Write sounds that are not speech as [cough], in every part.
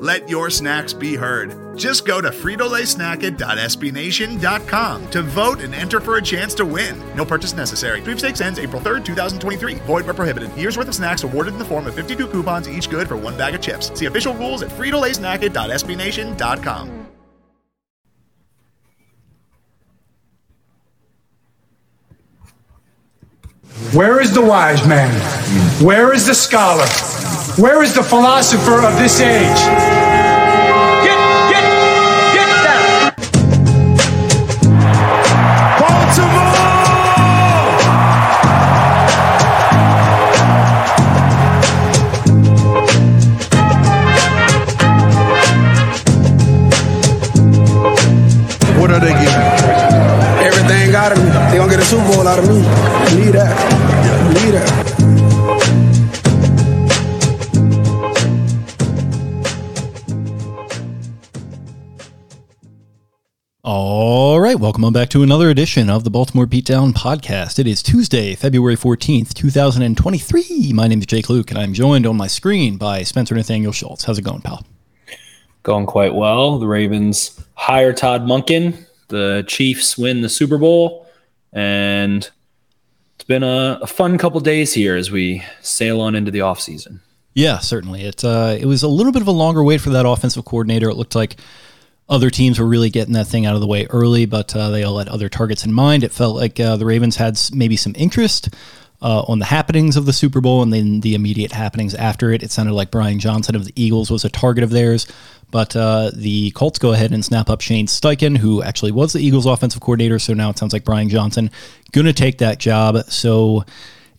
Let your snacks be heard. Just go to fritolaysnacket.sbnation.com to vote and enter for a chance to win. No purchase necessary. Sweepstakes ends April 3rd, 2023. Void where prohibited. Year's worth of snacks awarded in the form of 52 coupons, each good for one bag of chips. See official rules at fritolaysnacket.sbnation.com. Where is the wise man? Where is the scholar? Where is the philosopher of this age? Get a Super Bowl of me. Need that. Need that. All right, welcome on back to another edition of the Baltimore Beatdown podcast. It is Tuesday, February 14th, 2023. My name is Jake Luke, and I'm joined on my screen by Spencer Nathaniel Schultz. How's it going, pal? going quite well. The Ravens hire Todd Monken. The Chiefs win the Super Bowl, and it's been a, a fun couple days here as we sail on into the offseason. Yeah, certainly. It uh, it was a little bit of a longer wait for that offensive coordinator. It looked like other teams were really getting that thing out of the way early, but uh, they all had other targets in mind. It felt like uh, the Ravens had maybe some interest uh, on the happenings of the Super Bowl and then the immediate happenings after it. It sounded like Brian Johnson of the Eagles was a target of theirs, but uh, the Colts go ahead and snap up Shane Steichen, who actually was the Eagles' offensive coordinator. So now it sounds like Brian Johnson going to take that job. So.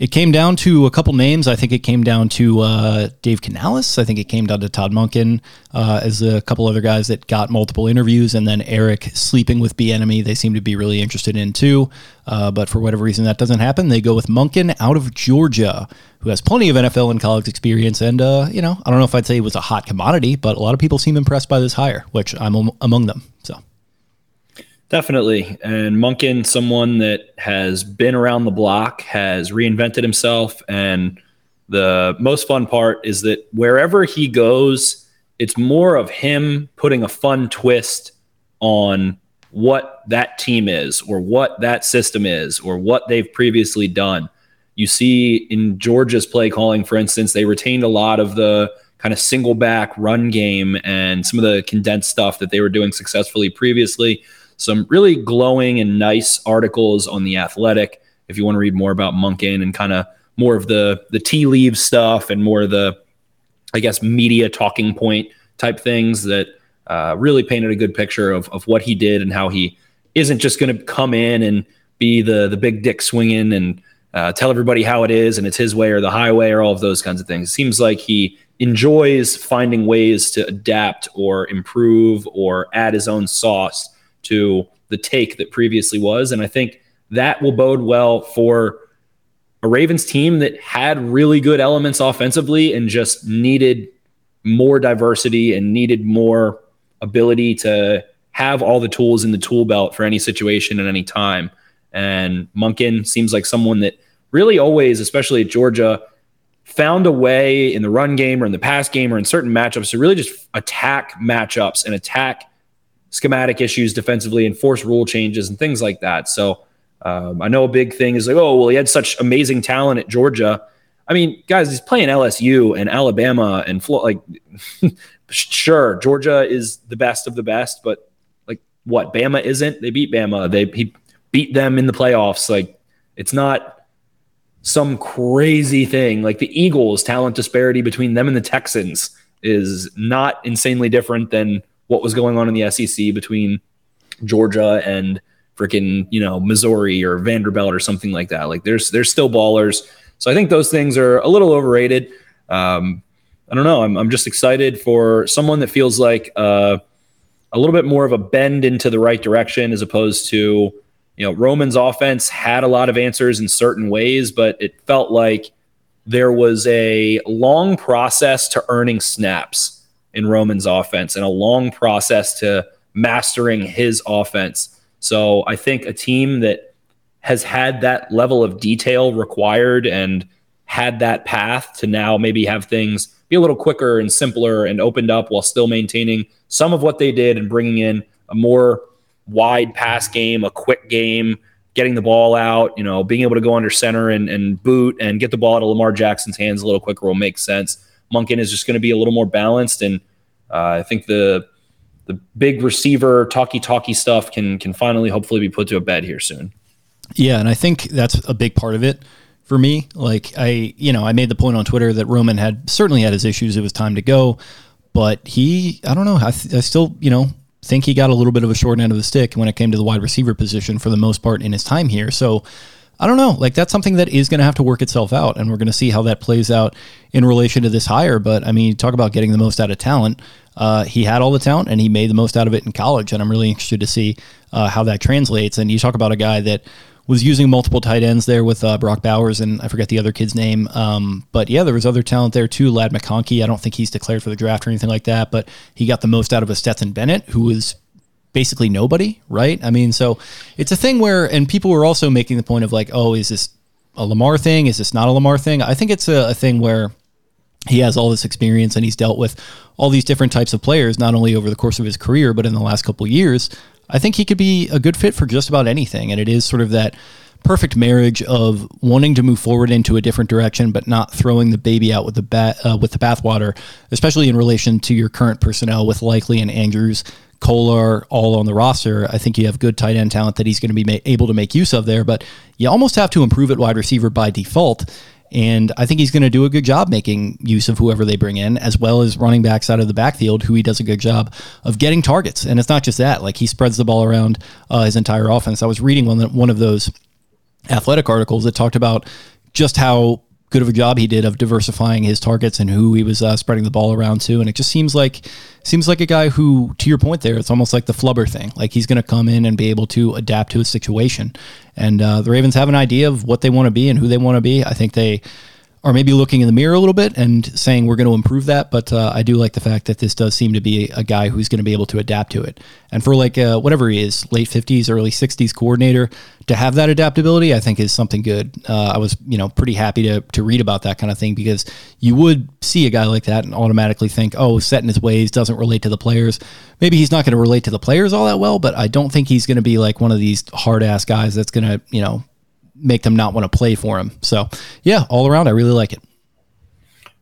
It came down to a couple names. I think it came down to uh, Dave Canales. I think it came down to Todd Monken uh, as a couple other guys that got multiple interviews, and then Eric sleeping with Bieniemy. They seem to be really interested in too. Uh, but for whatever reason that doesn't happen, they go with Monken out of Georgia, who has plenty of NFL and college experience. And uh, you know, I don't know if I'd say it was a hot commodity, but a lot of people seem impressed by this hire, which I'm am- among them. So. Definitely. And Monken, someone that has been around the block, has reinvented himself. And the most fun part is that wherever he goes, it's more of him putting a fun twist on what that team is or what that system is or what they've previously done. You see in Georgia's play calling, for instance, they retained a lot of the kind of single back run game and some of the condensed stuff that they were doing successfully previously some really glowing and nice articles on the athletic if you want to read more about Monken and kind of more of the the tea leaves stuff and more of the i guess media talking point type things that uh, really painted a good picture of, of what he did and how he isn't just going to come in and be the the big dick swinging and uh, tell everybody how it is and it's his way or the highway or all of those kinds of things. It seems like he enjoys finding ways to adapt or improve or add his own sauce to the take that previously was. And I think that will bode well for a Ravens team that had really good elements offensively and just needed more diversity and needed more ability to have all the tools in the tool belt for any situation at any time. And Monken seems like someone that really always, especially at Georgia, found a way in the run game or in the pass game or in certain matchups to really just attack matchups and attack schematic issues defensively and force rule changes and things like that. So um, I know a big thing is like, oh, well, he had such amazing talent at Georgia. I mean, guys, he's playing LSU and Alabama and Flo- like, [laughs] sure, Georgia is the best of the best, but like, what? Bama isn't. They beat Bama. They he beat them in the playoffs. Like, it's not some crazy thing. Like the Eagles' talent disparity between them and the Texans is not insanely different than what was going on in the SEC between Georgia and freaking you know Missouri or Vanderbilt or something like that. Like there's there's still ballers. So I think those things are a little overrated. Um, I don't know. I'm, I'm just excited for someone that feels like uh, a little bit more of a bend into the right direction as opposed to, you know, Roman's offense had a lot of answers in certain ways, but it felt like there was a long process to earning snaps in Roman's offense and a long process to mastering his offense. So I think a team that has had that level of detail required and had that path to now maybe have things be a little quicker and simpler and opened up while still maintaining some of what they did and bringing in a more wide pass game, a quick game, getting the ball out, you know, being able to go under center and, and boot and get the ball out of Lamar Jackson's hands a little quicker will make sense. Monken is just going to be a little more balanced, and uh, I think the the big receiver talky talky stuff can can finally hopefully be put to a bed here soon. Yeah, and I think that's a big part of it for me. Like I, you know, I made the point on Twitter that Roman had certainly had his issues. It was time to go, but he, I don't know, I, th- I still, you know, think he got a little bit of a short end of the stick when it came to the wide receiver position for the most part in his time here. So I don't know. Like that's something that is going to have to work itself out, and we're going to see how that plays out in relation to this hire. But I mean, talk about getting the most out of talent. Uh, he had all the talent, and he made the most out of it in college. And I'm really interested to see uh, how that translates. And you talk about a guy that was using multiple tight ends there with uh, Brock Bowers and I forget the other kid's name. Um, but yeah, there was other talent there too. Ladd McConkey. I don't think he's declared for the draft or anything like that, but he got the most out of a Stetson Bennett, who was basically nobody, right? I mean, so it's a thing where, and people were also making the point of like, oh, is this a Lamar thing? Is this not a Lamar thing? I think it's a, a thing where he has all this experience and he's dealt with all these different types of players, not only over the course of his career, but in the last couple years. I think he could be a good fit for just about anything. And it is sort of that perfect marriage of wanting to move forward into a different direction, but not throwing the baby out with the bat uh, with the bathwater, especially in relation to your current personnel with Likely and Andrews. Kolar all on the roster. I think you have good tight end talent that he's going to be ma- able to make use of there, but you almost have to improve at wide receiver by default. And I think he's going to do a good job making use of whoever they bring in, as well as running backs out of the backfield, who he does a good job of getting targets. And it's not just that; like he spreads the ball around uh, his entire offense. I was reading one one of those athletic articles that talked about just how good of a job he did of diversifying his targets and who he was uh, spreading the ball around to. And it just seems like seems like a guy who, to your point there, it's almost like the flubber thing. Like he's going to come in and be able to adapt to a situation. And uh, the Ravens have an idea of what they want to be and who they want to be. I think they are maybe looking in the mirror a little bit and saying we're going to improve that. But uh, I do like the fact that this does seem to be a guy who's going to be able to adapt to it. And for like uh, whatever he is, late 50s, early 60s coordinator, to have that adaptability, I think is something good. Uh, I was, you know, pretty happy to, to read about that kind of thing because you would see a guy like that and automatically think, oh, set in his ways, doesn't relate to the players. Maybe he's not going to relate to the players all that well, but I don't think he's going to be like one of these hard ass guys that's going to, you know, make them not want to play for him. So yeah, all around, I really like it.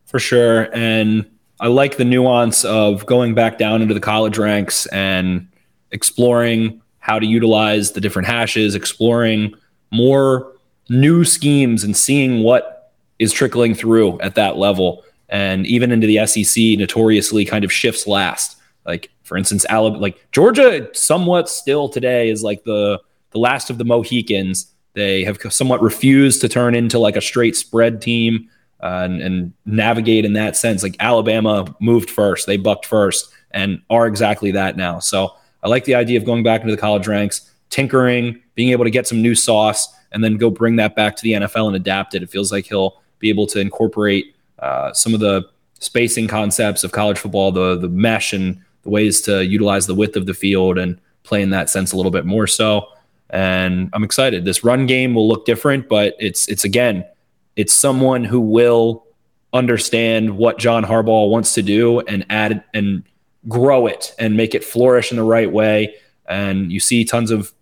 For sure. And I like the nuance of going back down into the college ranks and exploring how to utilize the different hashes, exploring more new schemes and seeing what is trickling through at that level. And even into the SEC, notoriously kind of shifts last. Like for instance, Alabama, like Georgia, somewhat still today is like the the last of the Mohicans they have somewhat refused to turn into like a straight spread team uh, and, and navigate in that sense. Like Alabama moved first, they bucked first, and are exactly that now. So I like the idea of going back into the college ranks, tinkering, being able to get some new sauce, and then go bring that back to the NFL and adapt it. It feels like he'll be able to incorporate uh, some of the spacing concepts of college football, the the mesh and the ways to utilize the width of the field and play in that sense a little bit more so and I'm excited. This run game will look different, but it's it's again, it's someone who will understand what John Harbaugh wants to do and add and grow it and make it flourish in the right way. And you see tons of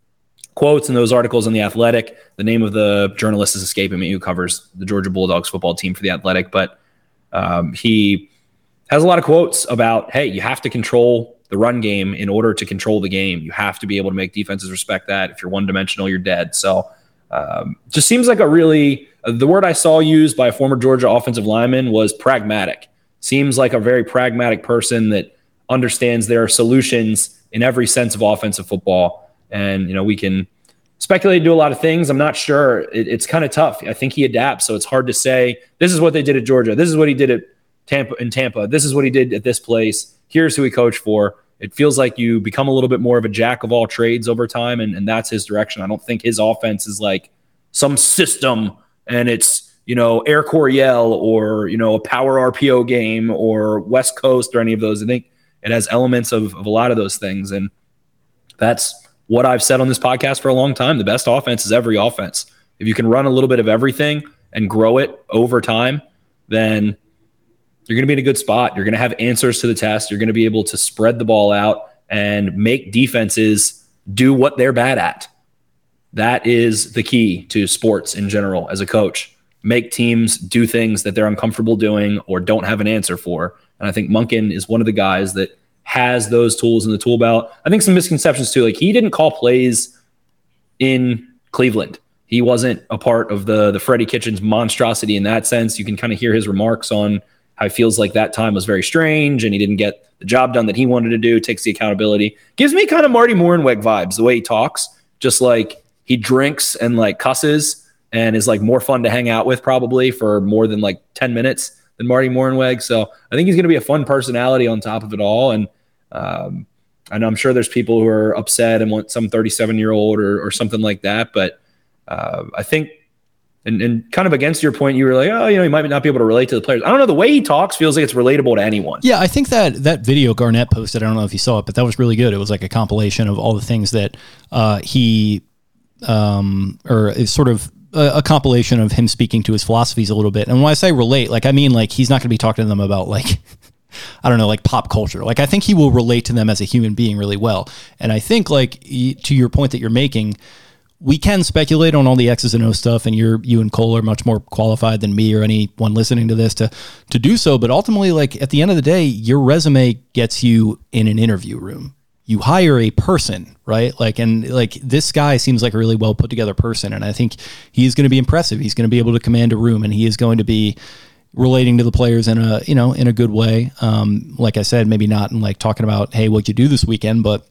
quotes in those articles in the Athletic. The name of the journalist is escaping me who covers the Georgia Bulldogs football team for the Athletic, but um, he has a lot of quotes about, hey, you have to control the run game in order to control the game. You have to be able to make defenses respect that. If you're one dimensional, you're dead. So um, just seems like a really uh, the word I saw used by a former Georgia offensive lineman was pragmatic. Seems like a very pragmatic person that understands there are solutions in every sense of offensive football. And you know we can speculate do a lot of things. I'm not sure. It, it's kind of tough. I think he adapts, so it's hard to say this is what they did at Georgia. This is what he did at Tampa in Tampa. This is what he did at this place. Here's who he coached for. It feels like you become a little bit more of a jack of all trades over time, and, and that's his direction. I don't think his offense is like some system and it's you know Air Coryell or you know a power RPO game or West Coast or any of those. I think it has elements of, of a lot of those things, and that's what I've said on this podcast for a long time. The best offense is every offense. If you can run a little bit of everything and grow it over time, then you're going to be in a good spot. You're going to have answers to the test. You're going to be able to spread the ball out and make defenses do what they're bad at. That is the key to sports in general as a coach. Make teams do things that they're uncomfortable doing or don't have an answer for. And I think Monken is one of the guys that has those tools in the tool belt. I think some misconceptions too. Like he didn't call plays in Cleveland. He wasn't a part of the the Freddie Kitchens monstrosity in that sense. You can kind of hear his remarks on how he feels like that time was very strange and he didn't get the job done that he wanted to do. Takes the accountability. Gives me kind of Marty Mornhinweg vibes the way he talks. Just like he drinks and like cusses and is like more fun to hang out with probably for more than like ten minutes than Marty Mornhinweg. So I think he's going to be a fun personality on top of it all and um, and I'm sure there's people who are upset and want some 37 year old or, or something like that. But uh, I think, and, and kind of against your point, you were like, oh, you know, he might not be able to relate to the players. I don't know. The way he talks feels like it's relatable to anyone. Yeah, I think that that video Garnett posted, I don't know if you saw it, but that was really good. It was like a compilation of all the things that uh, he, um, or sort of a, compilation of him speaking to his philosophies a little bit. And when I say relate, like I mean like he's not going to be talking to them about like [laughs] I don't know, like pop culture. Like I think he will relate to them as a human being really well. And I think like to your point that you're making, we can speculate on all the X's and O stuff, and you're you and Cole are much more qualified than me or anyone listening to this to to do so. But ultimately, like at the end of the day, your resume gets you in an interview room. You hire a person, right? Like and like this guy seems like a really well put together person, and I think he's going to be impressive. He's going to be able to command a room, and he is going to be relating to the players in a you know in a good way. Um, like I said, maybe not in like talking about hey, what you do this weekend, but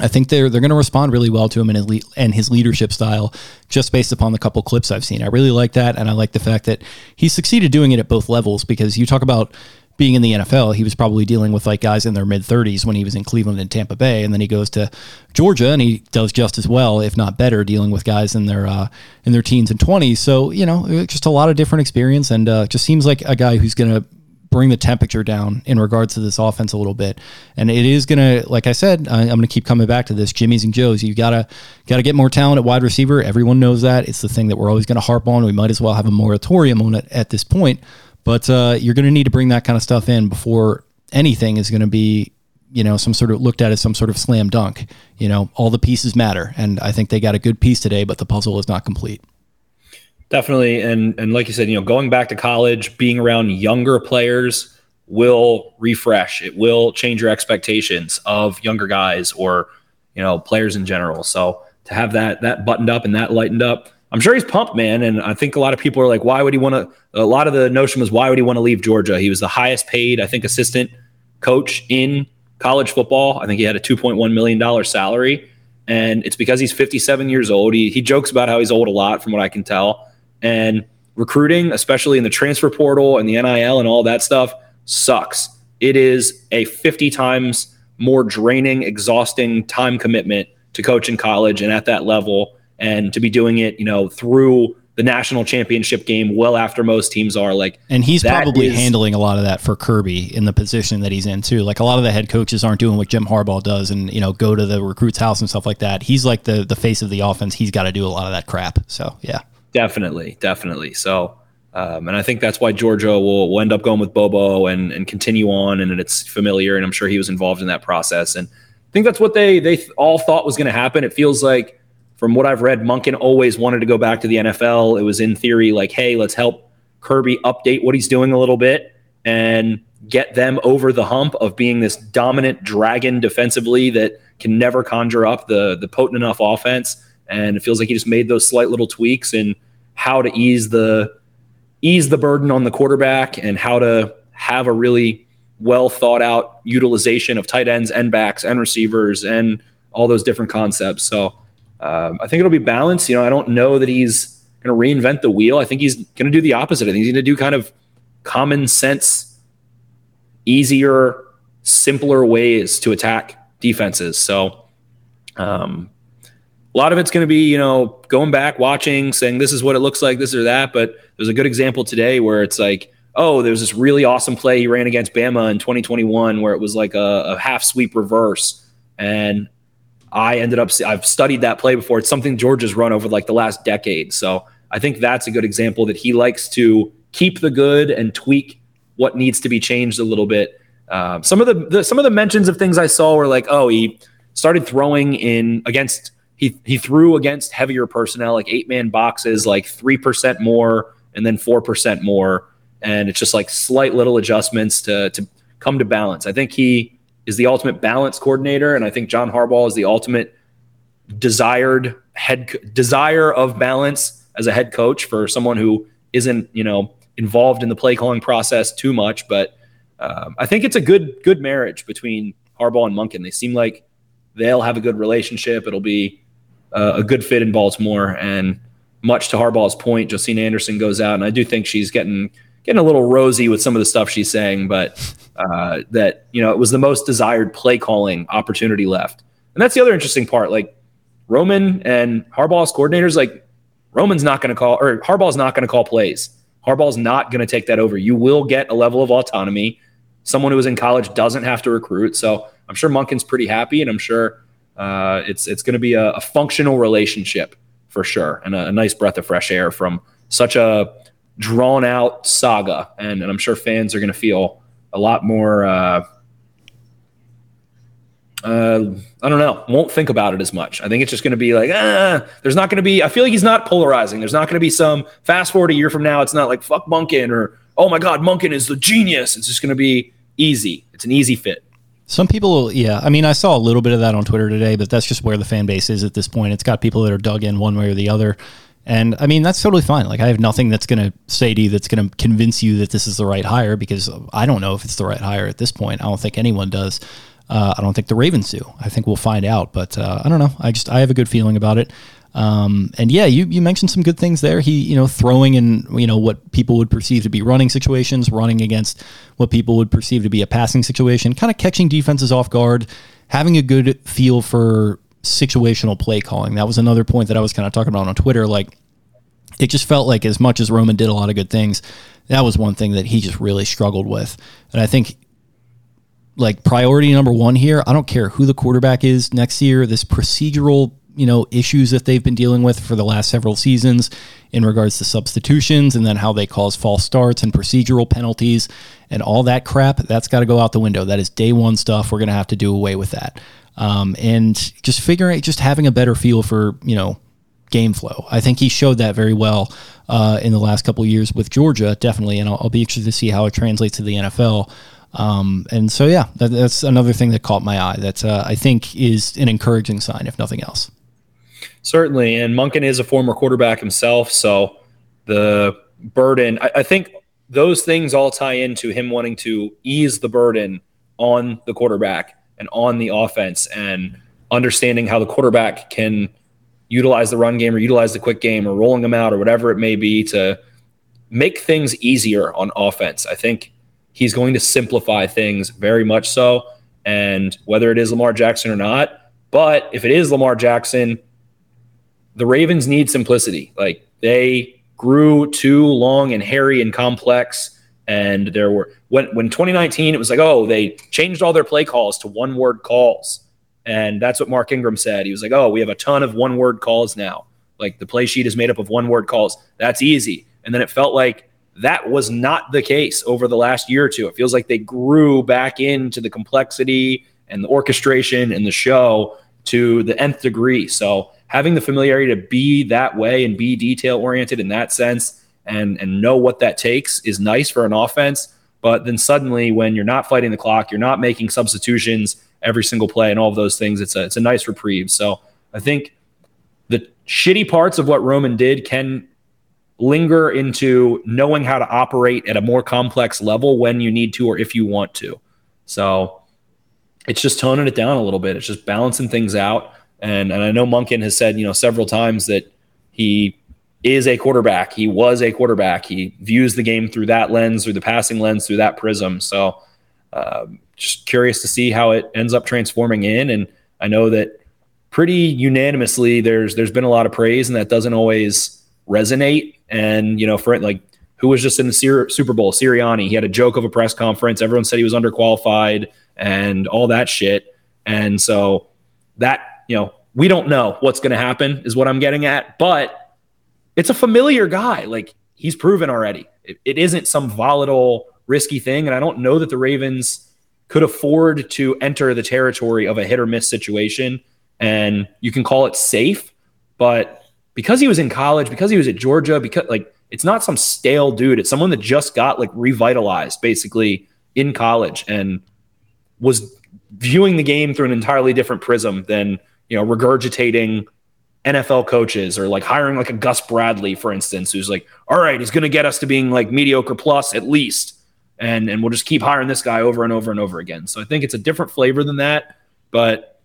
I think they're they're going to respond really well to him and his, le- and his leadership style, just based upon the couple clips I've seen. I really like that, and I like the fact that he succeeded doing it at both levels. Because you talk about being in the NFL, he was probably dealing with like guys in their mid 30s when he was in Cleveland and Tampa Bay, and then he goes to Georgia and he does just as well, if not better, dealing with guys in their uh, in their teens and 20s. So you know, just a lot of different experience, and uh, just seems like a guy who's going to bring the temperature down in regards to this offense a little bit. And it is gonna, like I said, I, am gonna keep coming back to this. Jimmy's and Joe's. You gotta gotta get more talent at wide receiver. Everyone knows that. It's the thing that we're always gonna harp on. We might as well have a moratorium on it at this point. But uh, you're going to need to bring that kind of stuff in before anything is going to be, you know, some sort of looked at as some sort of slam dunk. You know, all the pieces matter, and I think they got a good piece today, but the puzzle is not complete. Definitely, and and like you said, you know, going back to college, being around younger players will refresh. It will change your expectations of younger guys or you know players in general. So to have that that buttoned up and that lightened up I'm sure he's pumped, man. And I think a lot of people are like, why would he want to? A lot of the notion was, why would he want to leave Georgia? He was the highest paid, I think, assistant coach in college football. I think he had a $2.1 million salary. And it's because he's 57 years old. He, he jokes about how he's old a lot, from what I can tell. And recruiting, especially in the transfer portal and the NIL and all that stuff, sucks. It is a 50 times more draining, exhausting time commitment to coach in college and at that level and to be doing it, you know, through the national championship game well after most teams are. Like and he's probably is, handling a lot of that for kirby in the position that he's in too. Like a lot of the head coaches aren't doing what jim harbaugh does and you know go to the recruit's house and stuff like that. He's like the the face of the offense. He's got to do a lot of that crap. So yeah definitely definitely so um, and I think that's why Georgia will, will end up going with Bobo and, and continue on, and it's familiar, and I'm sure he was involved in that process. And I think that's what they they all thought was going to happen. It feels like from what I've read, Monken always wanted to go back to the NFL. It was in theory like, hey, let's help Kirby update what he's doing a little bit and get them over the hump of being this dominant dragon defensively that can never conjure up the the potent enough offense. And it feels like he just made those slight little tweaks in how to ease the ease the burden on the quarterback and how to have a really well thought out utilization of tight ends and backs and receivers and all those different concepts. So um, I think it'll be balanced. You know, I don't know that he's going to reinvent the wheel. I think he's going to do the opposite. I think he's going to do kind of common sense easier, simpler ways to attack defenses. So, um, a lot of it's going to be, you know, going back, watching, saying this is what it looks like, this or that. But there's a good example today where it's like, oh, there's this really awesome play he ran against Bama in 2021 where it was like a, a half sweep reverse. And I ended up, I've studied that play before. It's something Georgia's run over like the last decade. So I think that's a good example that he likes to keep the good and tweak what needs to be changed a little bit. Uh, some of the, the some of the mentions of things I saw were like, oh, he started throwing in against he he threw against heavier personnel, like eight man boxes, like three percent more and then four percent more, and it's just like slight little adjustments to to come to balance. I think he is the ultimate balance coordinator, and I think John Harbaugh is the ultimate desired head desire of balance as a head coach for someone who isn't you know involved in the play calling process too much. But um, I think it's a good good marriage between Harbaugh and Monken. They seem like they'll have a good relationship. It'll be uh, a good fit in Baltimore. And much to Harbaugh's point, Josina Anderson goes out, and I do think she's getting getting a little rosy with some of the stuff she's saying, but uh, that you know it was the most desired play calling opportunity left. And that's the other interesting part. Like Roman and Harbaugh's coordinators, like Roman's not going to call or Harbaugh's not going to call plays. Harbaugh's not going to take that over. You will get a level of autonomy. Someone who was in college doesn't have to recruit. So I'm sure Monken's pretty happy, and I'm sure uh, it's it's going to be a, a, functional relationship for sure, and a, a, nice breath of fresh air from such a drawn out saga. And, and I'm sure fans are going to feel a lot more. Uh, uh, I don't know. Won't think about it as much. I think it's just going to be like, ah, there's not going to be. I feel like he's not polarizing. There's not going to be some fast forward a year from now. It's not like fuck Monken or oh my god, Monken is the genius. It's just going to be easy. It's an easy fit. Some people, yeah. I mean, I saw a little bit of that on Twitter today, but that's just where the fan base is at this point. It's got people that are dug in one way or the other. And I mean, that's totally fine. Like, I have nothing that's going to say to you that's going to convince you that this is the right hire because I don't know if it's the right hire at this point. I don't think anyone does. Uh, I don't think the Ravens do. I think we'll find out, but uh, I don't know. I just I have a good feeling about it. Um, and yeah, you, you mentioned some good things there. He, you know, throwing in, you know, what people would perceive to be running situations, running against what people would perceive to be a passing situation, kind of catching defenses off guard, having a good feel for situational play calling. That was another point that I was kind of talking about on Twitter. Like, it just felt like as much as Roman did a lot of good things, that was one thing that he just really struggled with. And I think like priority number one here, I don't care who the quarterback is next year, this procedural you know issues that they've been dealing with for the last several seasons in regards to substitutions and then how they cause false starts and procedural penalties and all that crap that's got to go out the window that is day one stuff we're going to have to do away with that um, and just figuring just having a better feel for you know game flow i think he showed that very well uh, in the last couple years with georgia definitely and I'll, I'll be interested to see how it translates to the nfl um, and so, yeah, that, that's another thing that caught my eye. That uh, I think is an encouraging sign, if nothing else. Certainly. And Monken is a former quarterback himself. So the burden, I, I, think those things all tie into him wanting to ease the burden on the quarterback and on the offense and understanding how the quarterback can utilize the run game or utilize the quick game or rolling them out or whatever it may be to make things easier on offense. I think he's going to simplify things very much so. And whether it is Lamar Jackson or not, but if it is Lamar Jackson, the Ravens need simplicity. Like they grew too long and hairy and complex. And there were when when 2019 it was like, oh, they changed all their play calls to one word calls. And that's what Mark Ingram said. He was like, oh, we have a ton of one word calls now. Like the play sheet is made up of one word calls. That's easy. And then it felt like that was not the case over the last year or two. It feels like they grew back into the complexity and the orchestration and the show to the nth degree. So having the familiarity to be that way and be detail oriented in that sense and and know what that takes is nice for an offense. But then suddenly, when you're not fighting the clock, you're not making substitutions every single play and all of those things. It's a it's a nice reprieve. So I think the shitty parts of what Roman did can linger into knowing how to operate at a more complex level when you need to or if you want to. So it's just toning it down a little bit. It's just balancing things out. And and I know Monken has said, you know, several times that he is a quarterback. He was a quarterback. He views the game through that lens, through the passing lens, through that prism. So um, just curious to see how it ends up transforming in. And I know that pretty unanimously there's there's been a lot of praise, and that doesn't always resonate. And you know, for like who was just in the Super Bowl, Sirianni, he had a joke of a press conference. Everyone said he was underqualified and all that shit. And so that you know, we don't know what's going to happen, is what I'm getting at. But it's a familiar guy. Like he's proven already. it, it isn't some volatile, risky thing. And I don't know that the Ravens could afford to enter the territory of a hit or miss situation. And you can call it safe, but because he was in college, because he was at Georgia, because like it's not some stale dude. It's someone that just got like revitalized basically in college and was viewing the game through an entirely different prism than you know regurgitating NFL coaches or like hiring like a Gus Bradley, for instance, who's like, all right, he's going to get us to being like mediocre plus at least. And, and we'll just keep hiring this guy over and over and over again. So I think it's a different flavor than that, but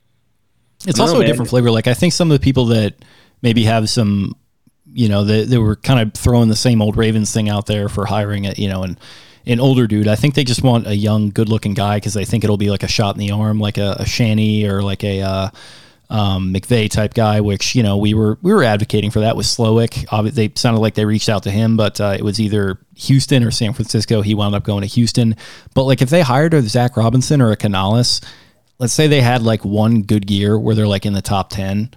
it's also know, a different flavor. Like I think some of the people that maybe have some, you know, they, they were kind of throwing the same old Ravens thing out there for hiring it, you know, and an older dude. I think they just want a young, good looking guy because they think it'll be like a shot in the arm, like a, a Shanny or like a, uh, um, McVay type guy, which you know we were we were advocating for that with. Obviously, they sounded like they reached out to him, but uh, it was either Houston or San Francisco. He wound up going to Houston. But like if they hired a Zach Robinson or a Canales, let's say they had like one good year where they're like in the top ten,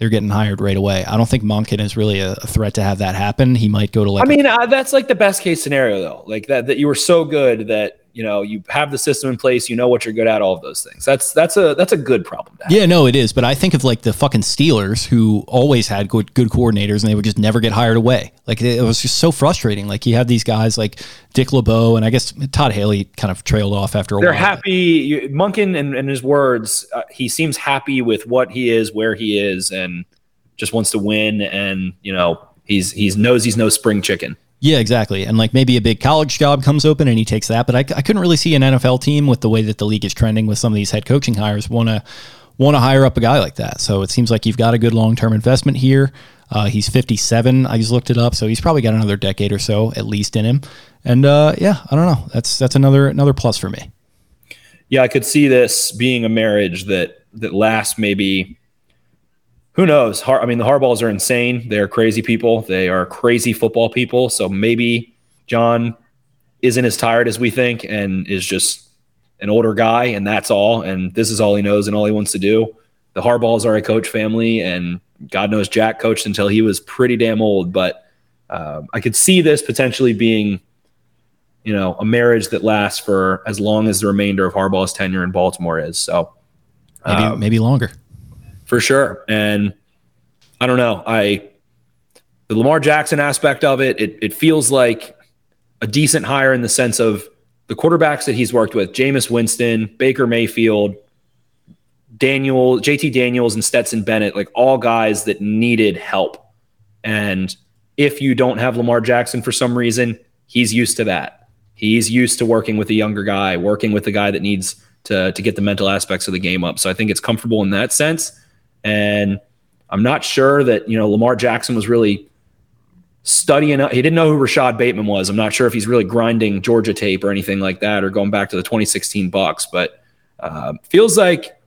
they're getting hired right away. I don't think Monken is really a, a threat to have that happen. He might go to like. I mean, uh, that's like the best case scenario though. Like that that you were so good that you know you have the system in place you know what you're good at all of those things. That's that's a that's a good problem to have. yeah no it is. But i think of like the fucking steelers who always had good good coordinators and they would just never get hired away. Like it was just so frustrating. Like you have these guys like dick lebeau and i guess todd haley kind of trailed off after a they're while they're happy. Monken and, and his words uh, he seems happy with what he is where he is and just wants to win. And you know he's he's knows he's no spring chicken yeah, exactly. And like maybe a big college job comes open and he takes that. But I, I couldn't really see an NFL team with the way that the league is trending with some of these head coaching hires want to want to hire up a guy like that. So it seems like you've got a good long term investment here. Uh, he's 57. I just looked it up, so he's probably got another decade or so at least in him. And uh, yeah, I don't know. That's that's another another plus for me. Yeah, I could see this being a marriage that that lasts maybe who knows? I mean, the Harbaughs are insane. They're crazy people. They are crazy football people. So maybe John isn't as tired as we think and is just an older guy, and that's all. And this is all he knows and all he wants to do. The Harbaughs are a coach family, and God knows Jack coached until he was pretty damn old. But uh, I could see this potentially being, you know, a marriage that lasts for as long as the remainder of Harbaugh's tenure in Baltimore is. So maybe, um, maybe longer for sure. And I don't know. I the Lamar Jackson aspect of it, it it feels like a decent hire in the sense of the quarterbacks that he's worked with, Jameis Winston, Baker Mayfield, Daniel, JT Daniels, and Stetson Bennett, like all guys that needed help. And if you don't have Lamar Jackson for some reason, he's used to that. He's used to working with a younger guy, working with a guy that needs to to get the mental aspects of the game up. So I think it's comfortable in that sense. And I'm not sure that, you know, Lamar Jackson was really studying. He didn't know who Rashod Bateman was. I'm not sure if he's really grinding Georgia tape or anything like that or going back to the 2016 Bucks, but uh, feels like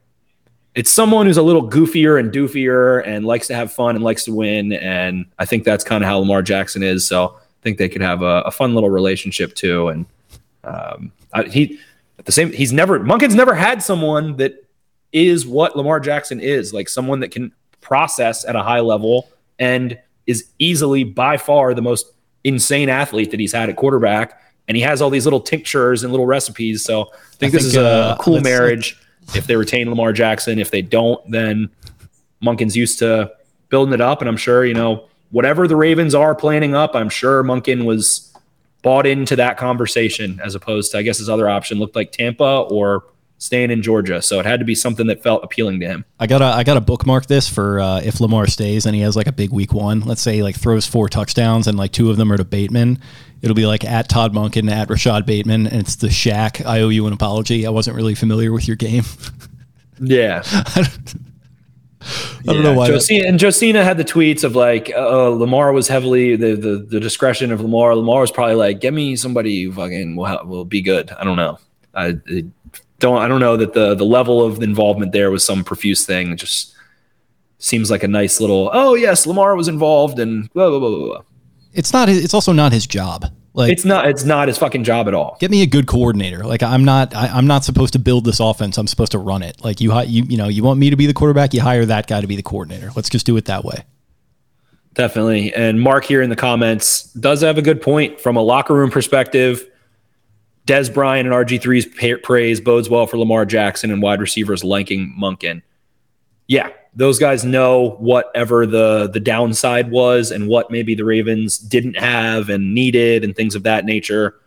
it's someone who's a little goofier and doofier and likes to have fun and likes to win. And I think that's kind of how Lamar Jackson is. So I think they could have a, a fun little relationship too. And um, I, he, at the same, he's never, Monken's never had someone that is what Lamar Jackson is like someone that can process at a high level and is easily by far the most insane athlete that he's had at quarterback. And he has all these little tinctures and little recipes. So I think I this think, is a, uh, cool marriage. if they retain Lamar Jackson, if they don't, then Monken's used to building it up. And I'm sure, you know, whatever the Ravens are planning up, I'm sure Monken was bought into that conversation as opposed to, I guess, his other option looked like Tampa or staying in Georgia. So it had to be something that felt appealing to him. I gotta I gotta bookmark this for uh, if Lamar stays and he has like a big week one. Let's say he like throws four touchdowns and like two of them are to Bateman. It'll be like at Todd Monken, at Rashod Bateman, and it's the Shack. I owe you an apology. I wasn't really familiar with your game. [laughs] yeah. I don't yeah. know why. Josina, and Josina had the tweets of like, uh, Lamar was heavily the, the the discretion of Lamar. Lamar was probably like, "Get me somebody who fucking will will be good." I don't know. I, I don't I don't know that the the level of involvement there was some profuse thing. It just seems like a nice little. Oh yes, Lamar was involved and blah blah blah blah. blah. It's not. his- It's also not his job. Like, It's not it's not his fucking job at all. get me a good coordinator. Like, I'm not. I, I'm not supposed to build this offense. I'm supposed to run it. Like, you, you, you know, you want me to be the quarterback. You hire that guy to be the coordinator. Let's just do it that way. Definitely. And Mark here in the comments does have a good point from a locker room perspective. Dez Bryant and RG3's praise bodes well for Lamar Jackson and wide receivers liking Monken. Yeah, those guys know whatever the the downside was and what maybe the Ravens didn't have and needed and things of that nature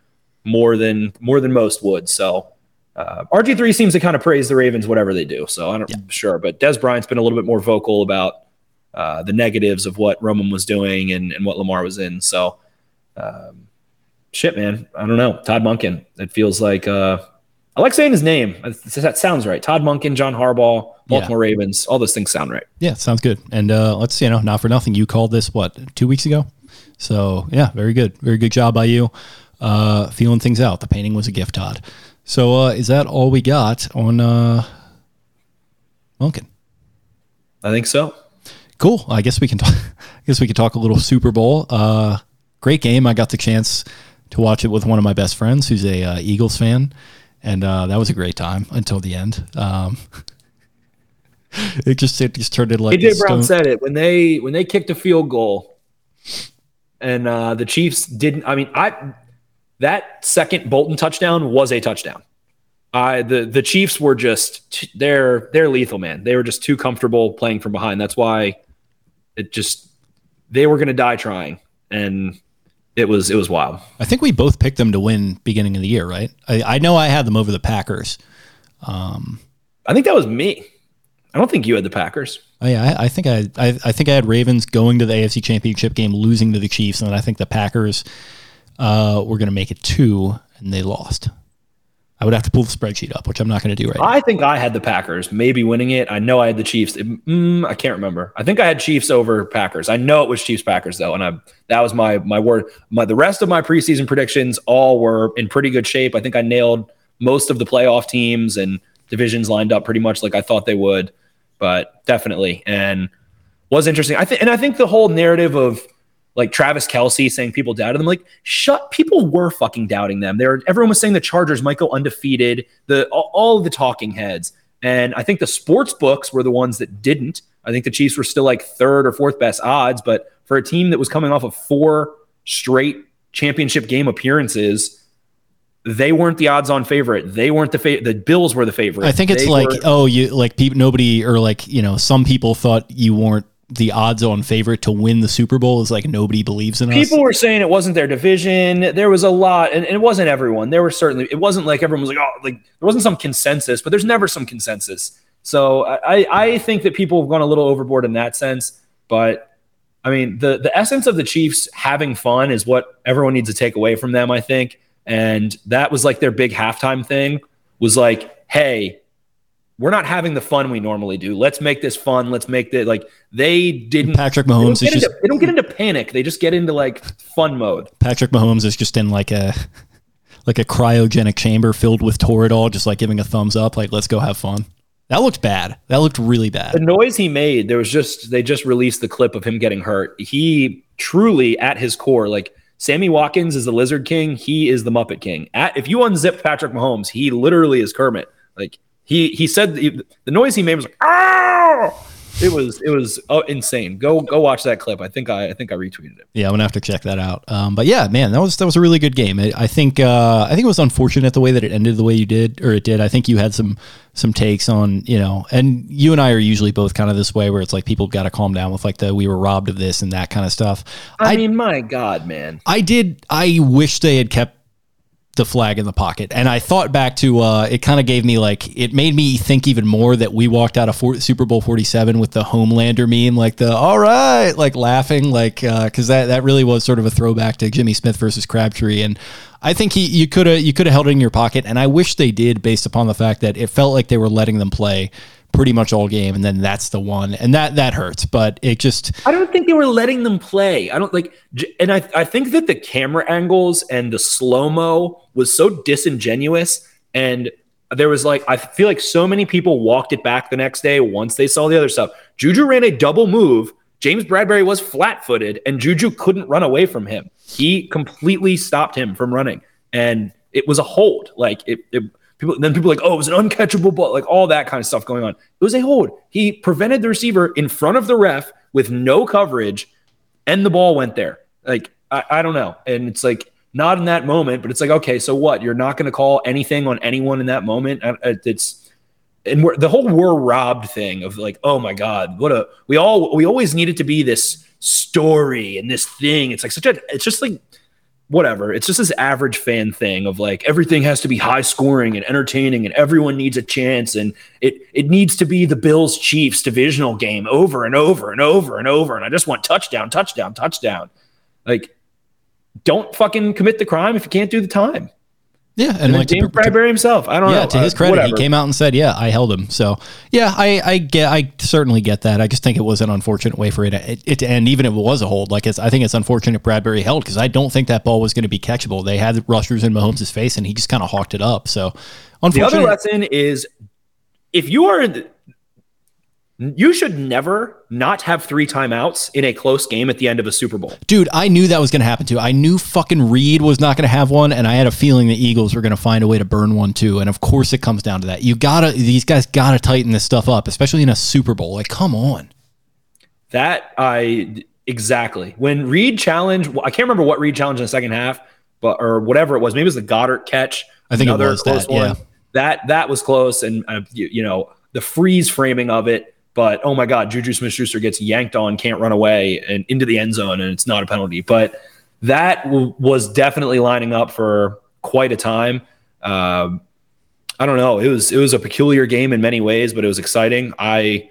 more than more than most would. So uh, RG3 seems to kind of praise the Ravens whatever they do. So I don't sure, but Dez Bryant's been a little bit more vocal about uh, the negatives of what Roman was doing and, and what Lamar was in. So, um, shit, man. I don't know. Todd Monken. It feels like uh, I like saying his name. That sounds right. Todd Monken, John Harbaugh, Baltimore Ravens. All those things sound right. Yeah, sounds good. And uh, let's you know, not for nothing, you called this what two weeks ago. So yeah, very good, very good job by you. Uh, feeling things out. The painting was a gift, Todd. So uh, is that all we got on uh, Monken? I think so. Cool. I guess we can talk. [laughs] I guess we could talk a little Super Bowl. Uh, great game. I got the chance to watch it with one of my best friends, who's a uh, Eagles fan, and uh, that was a great time until the end. Um, [laughs] it just it just turned into like AJ Brown stone- said it when they when they kicked a field goal, and uh, the Chiefs didn't. I mean, I that second Bolton touchdown was a touchdown. I the the Chiefs were just they're they're lethal, man. They were just too comfortable playing from behind. That's why it just they were going to die trying, and it was it was wild. I think we both picked them to win beginning of the year, right? I, I know I had them over the Packers. Um, I think that was me. I don't think you had the Packers. Oh, yeah, I, I think I, I I think I had Ravens going to the AFC Championship game, losing to the Chiefs, and then I think the Packers uh, were going to make it two, and they lost. I would have to pull the spreadsheet up, which I'm not going to do right now. I think I had the Packers, maybe winning it. I know I had the Chiefs. It- mm, I can't remember. I think I had Chiefs over Packers. I know it was Chiefs Packers though, and I that was my my word. My the rest of my preseason predictions all were in pretty good shape. I think I nailed most of the playoff teams and divisions lined up pretty much like I thought they would. But definitely, and was interesting. I think, and I think the whole narrative of like Travis Kelce saying people doubted them. Like, shut. People were fucking doubting them. There, everyone was saying the Chargers might go undefeated. The all, all of the talking heads, and I think the sports books were the ones that didn't. I think the Chiefs were still like third or fourth best odds, but for a team that was coming off of four straight championship game appearances, they weren't the odds-on favorite. They weren't the the Bills were the favorite. I think it's They like were- oh, you like people nobody or like you know some people thought you weren't the odds-on favorite to win the Super Bowl. Is like nobody believes in us. People were saying it wasn't their division. There was a lot, and, and it wasn't everyone. There were certainly it wasn't like everyone was like, oh, like there wasn't some consensus, but there's never some consensus. So I, I think that people have gone a little overboard in that sense. But I mean, the the essence of the Chiefs having fun is what everyone needs to take away from them. I think, and that was like their big halftime thing was like, hey, we're not having the fun we normally do. Let's make this fun. Let's make the like they didn't. Patrick they don't Mahomes is get just they don't get into panic. They just get into like fun mode. Patrick Mahomes is just in like a like a cryogenic chamber filled with Toradol, just like giving a thumbs up, like let's go have fun. That looked bad. That looked really bad. The noise he made, there was just they just released the clip of him getting hurt. He truly, at his core, like Sammy Watkins is the Lizard King. He is the Muppet King. At, if you unzip Patrick Mahomes, he literally is Kermit. Like he he said the, the noise he made was like ah. It was it was oh, insane. Go go watch that clip. I think I I think I retweeted it. Yeah, I'm gonna have to check that out. Um, but yeah, man, that was that was a really good game. I, I think uh, I think it was unfortunate the way that it ended the way you did, or it did. I think you had some some takes on you know, and you and I are usually both kind of this way where it's like people got to calm down with like the we were robbed of this and that kind of stuff. I, mean, my God, man. I did. I wish they had kept the flag in the pocket, and I thought back to. Uh, it kind of gave me like it made me think even more that we walked out of four, Super Bowl Forty Seven with the Homelander meme, like the all right, like laughing, like uh because that that really was sort of a throwback to Jimmy Smith versus Crabtree, and I think he you could have you could have held it in your pocket, and I wish they did based upon the fact that it felt like they were letting them play pretty much all game, and then that's the one, and that that hurts, but it just I don't think they were letting them play. I don't like, and I, I think that the camera angles and the slow mo was so disingenuous And there was like, I feel like so many people walked it back the next day once they saw the other stuff. Juju ran a double move. James Bradberry was flat footed, and Juju couldn't run away from him. He completely stopped him from running. And it was a hold. Like, it, it people, then people like, oh, it was an uncatchable ball, like all that kind of stuff going on. It was a hold. He prevented the receiver in front of the ref with no coverage, and the ball went there. Like, I, I don't know. And it's like, not in that moment, but it's like, okay, so what? You're not going to call anything on anyone in that moment. It's and the whole "we're robbed" thing of like, oh my god, what a we all we always needed to be this story and this thing. It's like such a it's just like whatever. It's just this average fan thing of like everything has to be high scoring and entertaining and everyone needs a chance and it it needs to be the Bills Chiefs divisional game over and over and over and over and I just want touchdown, touchdown, touchdown. Like don't fucking commit the crime if you can't do the time. Yeah, and, and like James Bradberry himself, I don't know. yeah, know. to his uh, credit, whatever. he came out and said, "Yeah, I held him." So, yeah, I, I get, I certainly get that. I just think it was an unfortunate way for it, it, it to end, even if it was a hold. Like, it's, I think it's unfortunate Bradbury held because I don't think that ball was going to be catchable. They had rushers in Mahomes' face, and he just kind of hawked it up. So, unfortunately. the other lesson is if you are you should never not have three timeouts in a close game at the end of a Super Bowl. Dude, I knew that was going to happen too. I knew fucking Reed was not going to have one, and I had a feeling the Eagles were going to find a way to burn one too. And of course, it comes down to that. You gotta, these guys gotta tighten this stuff up, especially in a Super Bowl. Like, come on. That I exactly when Reed challenged. I can't remember what Reed challenged in the second half, but or whatever it was. Maybe it was the Goedert catch. I think it was that. One. Yeah, that that was close, and uh, you, you know the freeze framing of it but oh my God, Juju Smith Schuster gets yanked on, can't run away, and into the end zone, and it's not a penalty. But that w- was definitely lining up for quite a time. Um, I don't know. It was it was a peculiar game in many ways, but it was exciting. I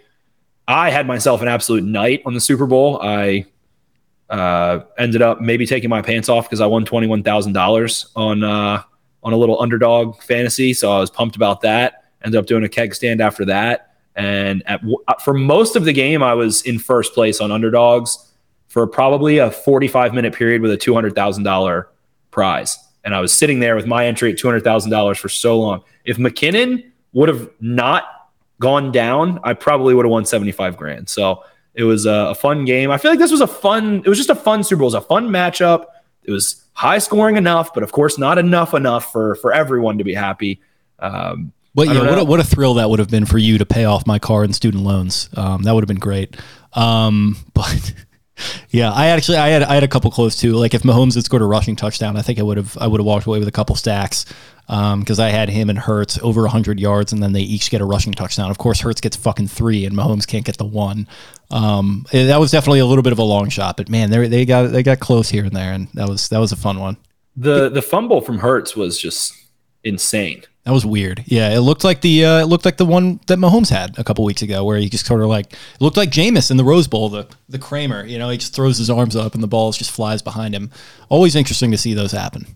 I had myself an absolute night on the Super Bowl. I uh, ended up maybe taking my pants off because I won twenty one thousand dollars on uh, on a little underdog fantasy, so I was pumped about that. Ended up doing a keg stand after that. And at, uh, for most of the game, I was in first place on underdogs for probably a 45 minute period with a $200,000 prize. And I was sitting there with my entry at $200,000 for so long. If McKinnon would have not gone down, I probably would have won 75 grand. So it was a, a, fun game. I feel like this was a fun, it was just a fun Super Bowl. It was a fun matchup. It was high scoring enough, but of course not enough enough for, for everyone to be happy. Um, but yeah, what a, what a thrill that would have been for you to pay off my car and student loans. Um, that would have been great. Um, [laughs] but yeah, I actually I had I had a couple close too. Like if Mahomes had scored a rushing touchdown, I think I would have I would have walked away with a couple stacks because um, I had him and Hurts over hundred yards, and then they each get a rushing touchdown. Of course, Hurts gets fucking three, and Mahomes can't get the one. Um, that was definitely a little bit of a long shot, but man, they they got they got close here and there, and that was that was a fun one. The the fumble from Hurts was just insane. That was weird. Yeah, it looked like the uh, it looked like the one that Mahomes had a couple weeks ago, where he just sort of like looked like Jameis in the Rose Bowl, the the Kramer. You know, he just throws his arms up and the ball just flies behind him. Always interesting to see those happen.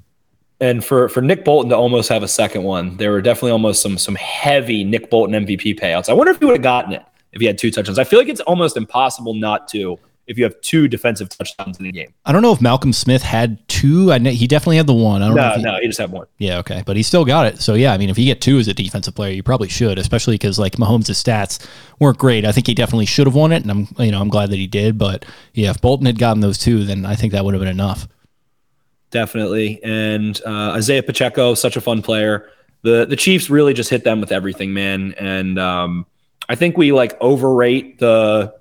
And for for Nick Bolton to almost have a second one, there were definitely almost some some heavy Nick Bolton MVP payouts. I wonder if he would have gotten it if he had two touchdowns. I feel like it's almost impossible not to if you have two defensive touchdowns in a game. I don't know if Malcolm Smith had two. I know he definitely had the one. I don't no, know. He, no, he just had one. Yeah, okay, but he still got it. So yeah, I mean, if you get two as a defensive player, you probably should, especially because like Mahomes' stats weren't great. I think he definitely should have won it, and I'm you know I'm glad that he did. But yeah, if Bolton had gotten those two, then I think that would have been enough. Definitely, and uh, Isaiah Pacheco, such a fun player. The the Chiefs really just hit them with everything, man, and um, I think we like overrate the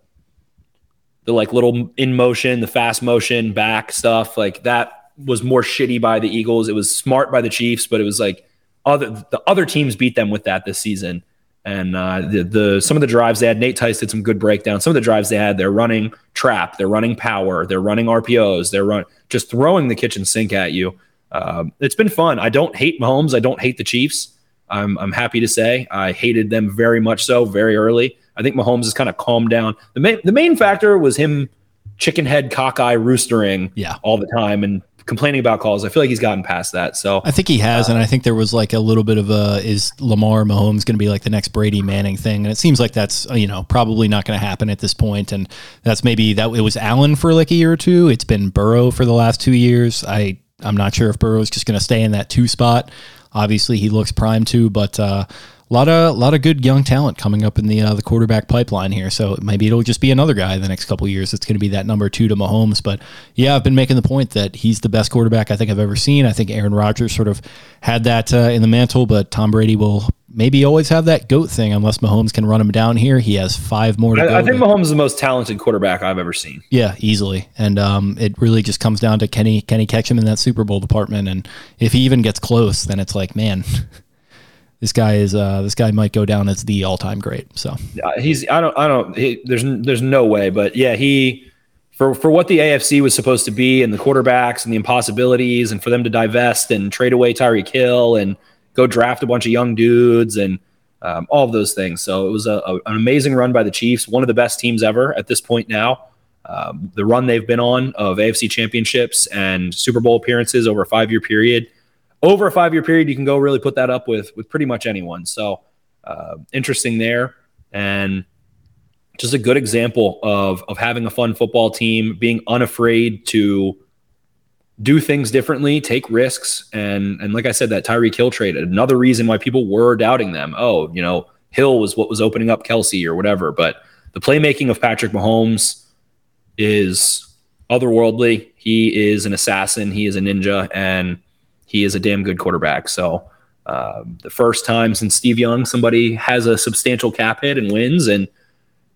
the like little in motion, the fast motion back stuff, like that was more shitty by the Eagles. It was smart by the Chiefs, but it was like other the other teams beat them with that this season. And uh, the the some of the drives they had, Nate Tice did some good breakdown. Some of the drives they had, they're running trap, they're running power, they're running RPOs, they're run just throwing the kitchen sink at you. Um, it's been fun. I don't hate Mahomes. I don't hate the Chiefs. I'm I'm happy to say I hated them very much so very early. I think Mahomes has kind of calmed down. The main the main factor was him chicken head cockeye roostering yeah. all the time and complaining about calls. I feel like he's gotten past that. So I think he has, uh, and I think there was like a little bit of a is Lamar Mahomes going to be like the next Brady Manning thing, and it seems like that's you know probably not going to happen at this point. point, and that's maybe that it was Allen for like a year or two. It's been Burrow for the last two years. I I'm not sure if Burrow is just going to stay in that two spot. Obviously, he looks prime too, but uh, a lot of lot of good young talent coming up in the uh, the quarterback pipeline here. So maybe it'll just be another guy the next couple years. It's going to be that number two to Mahomes. But yeah, I've been making the point that he's the best quarterback I think I've ever seen. I think Aaron Rodgers sort of had that uh, in the mantle, but Tom Brady will maybe always have that goat thing unless Mahomes can run him down here. He has five more to I, go. I think to- Mahomes is the most talented quarterback I've ever seen. yeah, easily. And um, it really just comes down to can he can he catch him in that Super Bowl department? And if he even gets close, then it's like, man, [laughs] this guy is uh, this guy might go down as the all time great. So Uh, he's I don't I don't he, there's there's no way, but yeah, he for for what the AFC was supposed to be and the quarterbacks and the impossibilities and for them to divest and trade away Tyreek Hill and go draft a bunch of young dudes and um, all of those things. So it was a, a- an amazing run by the Chiefs, one of the best teams ever at this point now. Um, the run they've been on of AFC championships and Super Bowl appearances over a five year period. Over a five year period, you can go really put that up with with pretty much anyone. So uh, interesting there, and just a good example of of having a fun football team, being unafraid to do things differently, take risks, and and like I said, that Tyreek Hill trade, another reason why people were doubting them. Oh, you know, Hill was what was opening up Kelce or whatever, but the playmaking of Patrick Mahomes is otherworldly. He is an assassin. He is a ninja, and he is a damn good quarterback. So um, the first time since Steve Young, somebody has a substantial cap hit and wins, and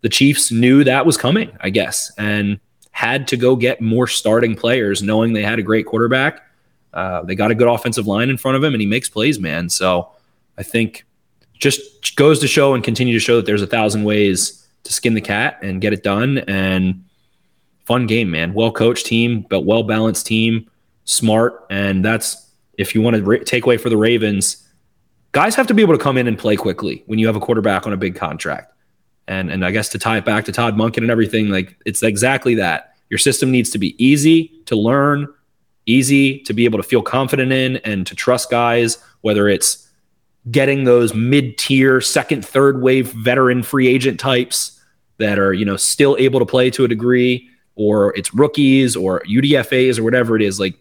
the Chiefs knew that was coming, I guess, and had to go get more starting players, knowing they had a great quarterback. Uh, they got a good offensive line in front of him, and he makes plays, man. So I think just goes to show and continue to show that there's a thousand ways to skin the cat and get it done. And fun game, man. Well coached team, but well balanced team, smart, and that's if you want to ra- take away for the Ravens. Guys have to be able to come in and play quickly when you have a quarterback on a big contract. And and I guess to tie it back to Todd Monken and everything, like it's exactly that. Your system needs to be easy to learn, easy to be able to feel confident in, and to trust guys. Whether it's getting those mid-tier, second, third wave veteran free agent types that are you know still able to play to a degree, or it's rookies or UDFA's or whatever it is. Like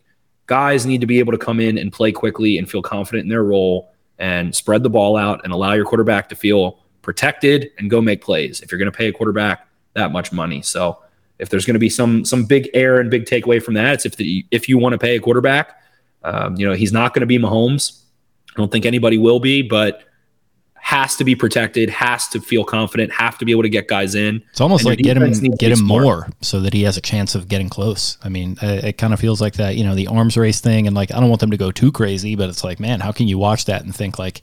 guys need to be able to come in and play quickly and feel confident in their role and spread the ball out and allow your quarterback to feel protected and go make plays if you're going to pay a quarterback that much money. So if there's going to be some some big error and big takeaway from that, it's if the if you want to pay a quarterback, um, you know he's not going to be Mahomes. I don't think anybody will be, but has to be protected, has to feel confident, have to be able to get guys in. it's almost And like get him defense needs to get him smart. more so that he has a chance of getting close. I mean, uh, it kind of feels like that, you know, the arms race thing, and like I don't want them to go too crazy, but it's like, man, how can you watch that and think like,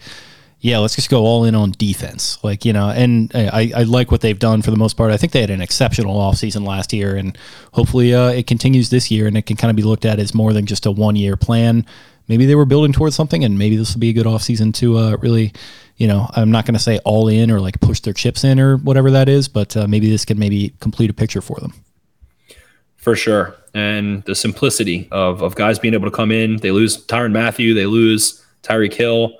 yeah, let's just go all in on defense. Like, you know, and I, I like what they've done for the most part. I think they had an exceptional offseason last year, and hopefully uh, it continues this year and it can kind of be looked at as more than just a one year plan. Maybe they were building towards something, and maybe this will be a good offseason to uh, really, you know, I'm not going to say all in or like push their chips in or whatever that is, but uh, maybe this can maybe complete a picture for them. for sure. And the simplicity of, of guys being able to come in, they lose Tyrann Mathieu, they lose Tyreek Hill,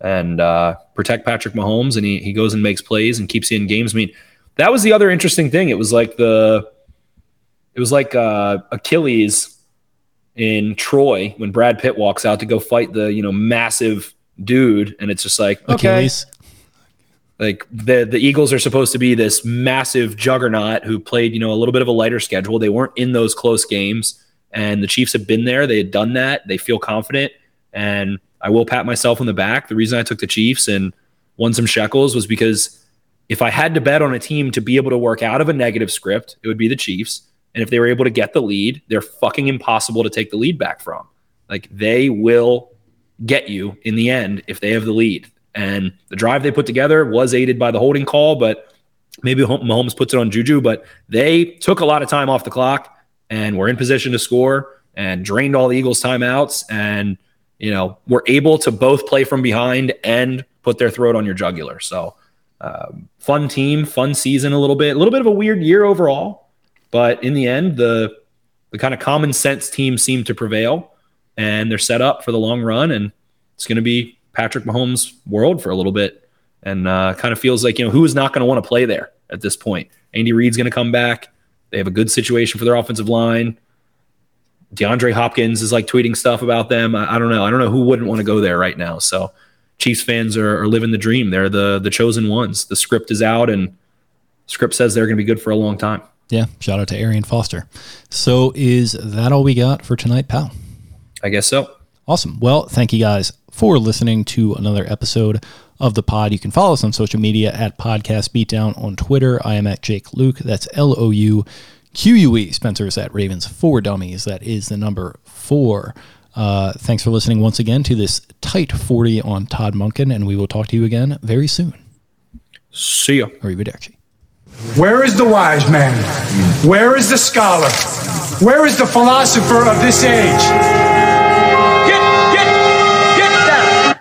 and uh, protect Patrick Mahomes, and he, he goes and makes plays and keeps in games. I mean, that was the other interesting thing. It was like the, it was like uh, Achilles in Troy when Brad Pitt walks out to go fight the you know massive dude, and it's just like okay, Achilles. like the the Eagles are supposed to be this massive juggernaut who played, you know, a little bit of a lighter schedule. They weren't in those close games, and the Chiefs have been there. They had done that. They feel confident, and I will pat myself on the back. The reason I took the Chiefs and won some shekels was because if I had to bet on a team to be able to work out of a negative script, it would be the Chiefs. And if they were able to get the lead, they're fucking impossible to take the lead back from. Like they will get you in the end if they have the lead. And the drive they put together was aided by the holding call, but maybe Mahomes puts it on Juju. But they took a lot of time off the clock and were in position to score and drained all the Eagles' timeouts. And, you know, were able to both play from behind and put their throat on your jugular. So, um, fun team, fun season a little bit, a little bit of a weird year overall. But in the end, the the kind of common sense team seemed to prevail, and they're set up for the long run. And it's going to be Patrick Mahomes' world for a little bit, and uh, kind of feels like you know who is not going to want to play there at this point. Andy Reid's going to come back. They have a good situation for their offensive line. DeAndre Hopkins is like tweeting stuff about them. I, I don't know. I don't know who wouldn't want to go there right now. So Chiefs fans are, are living the dream. They're the the chosen ones. The script is out, and script says they're going to be good for a long time. Yeah, shout out to Arian Foster. So is that all we got for tonight, pal? I guess so. Awesome. Well, thank you guys for listening to another episode of the pod. You can follow us on social media at Podcast Beatdown on Twitter. I am at Jake Louque. That's L O U Q U E. Spencer's at Ravens for Dummies. That is the number four. Uh, thanks for listening once again to this tight 40 on Todd Monken, and we will talk to you again very soon. See ya. Arrivederci. Where is the wise man? Where is the scholar? Where is the philosopher of this age? Get, get, get down.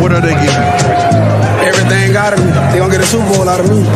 What are they giving? Everything out of me. They gonna get a Super Bowl out of me. Believe that.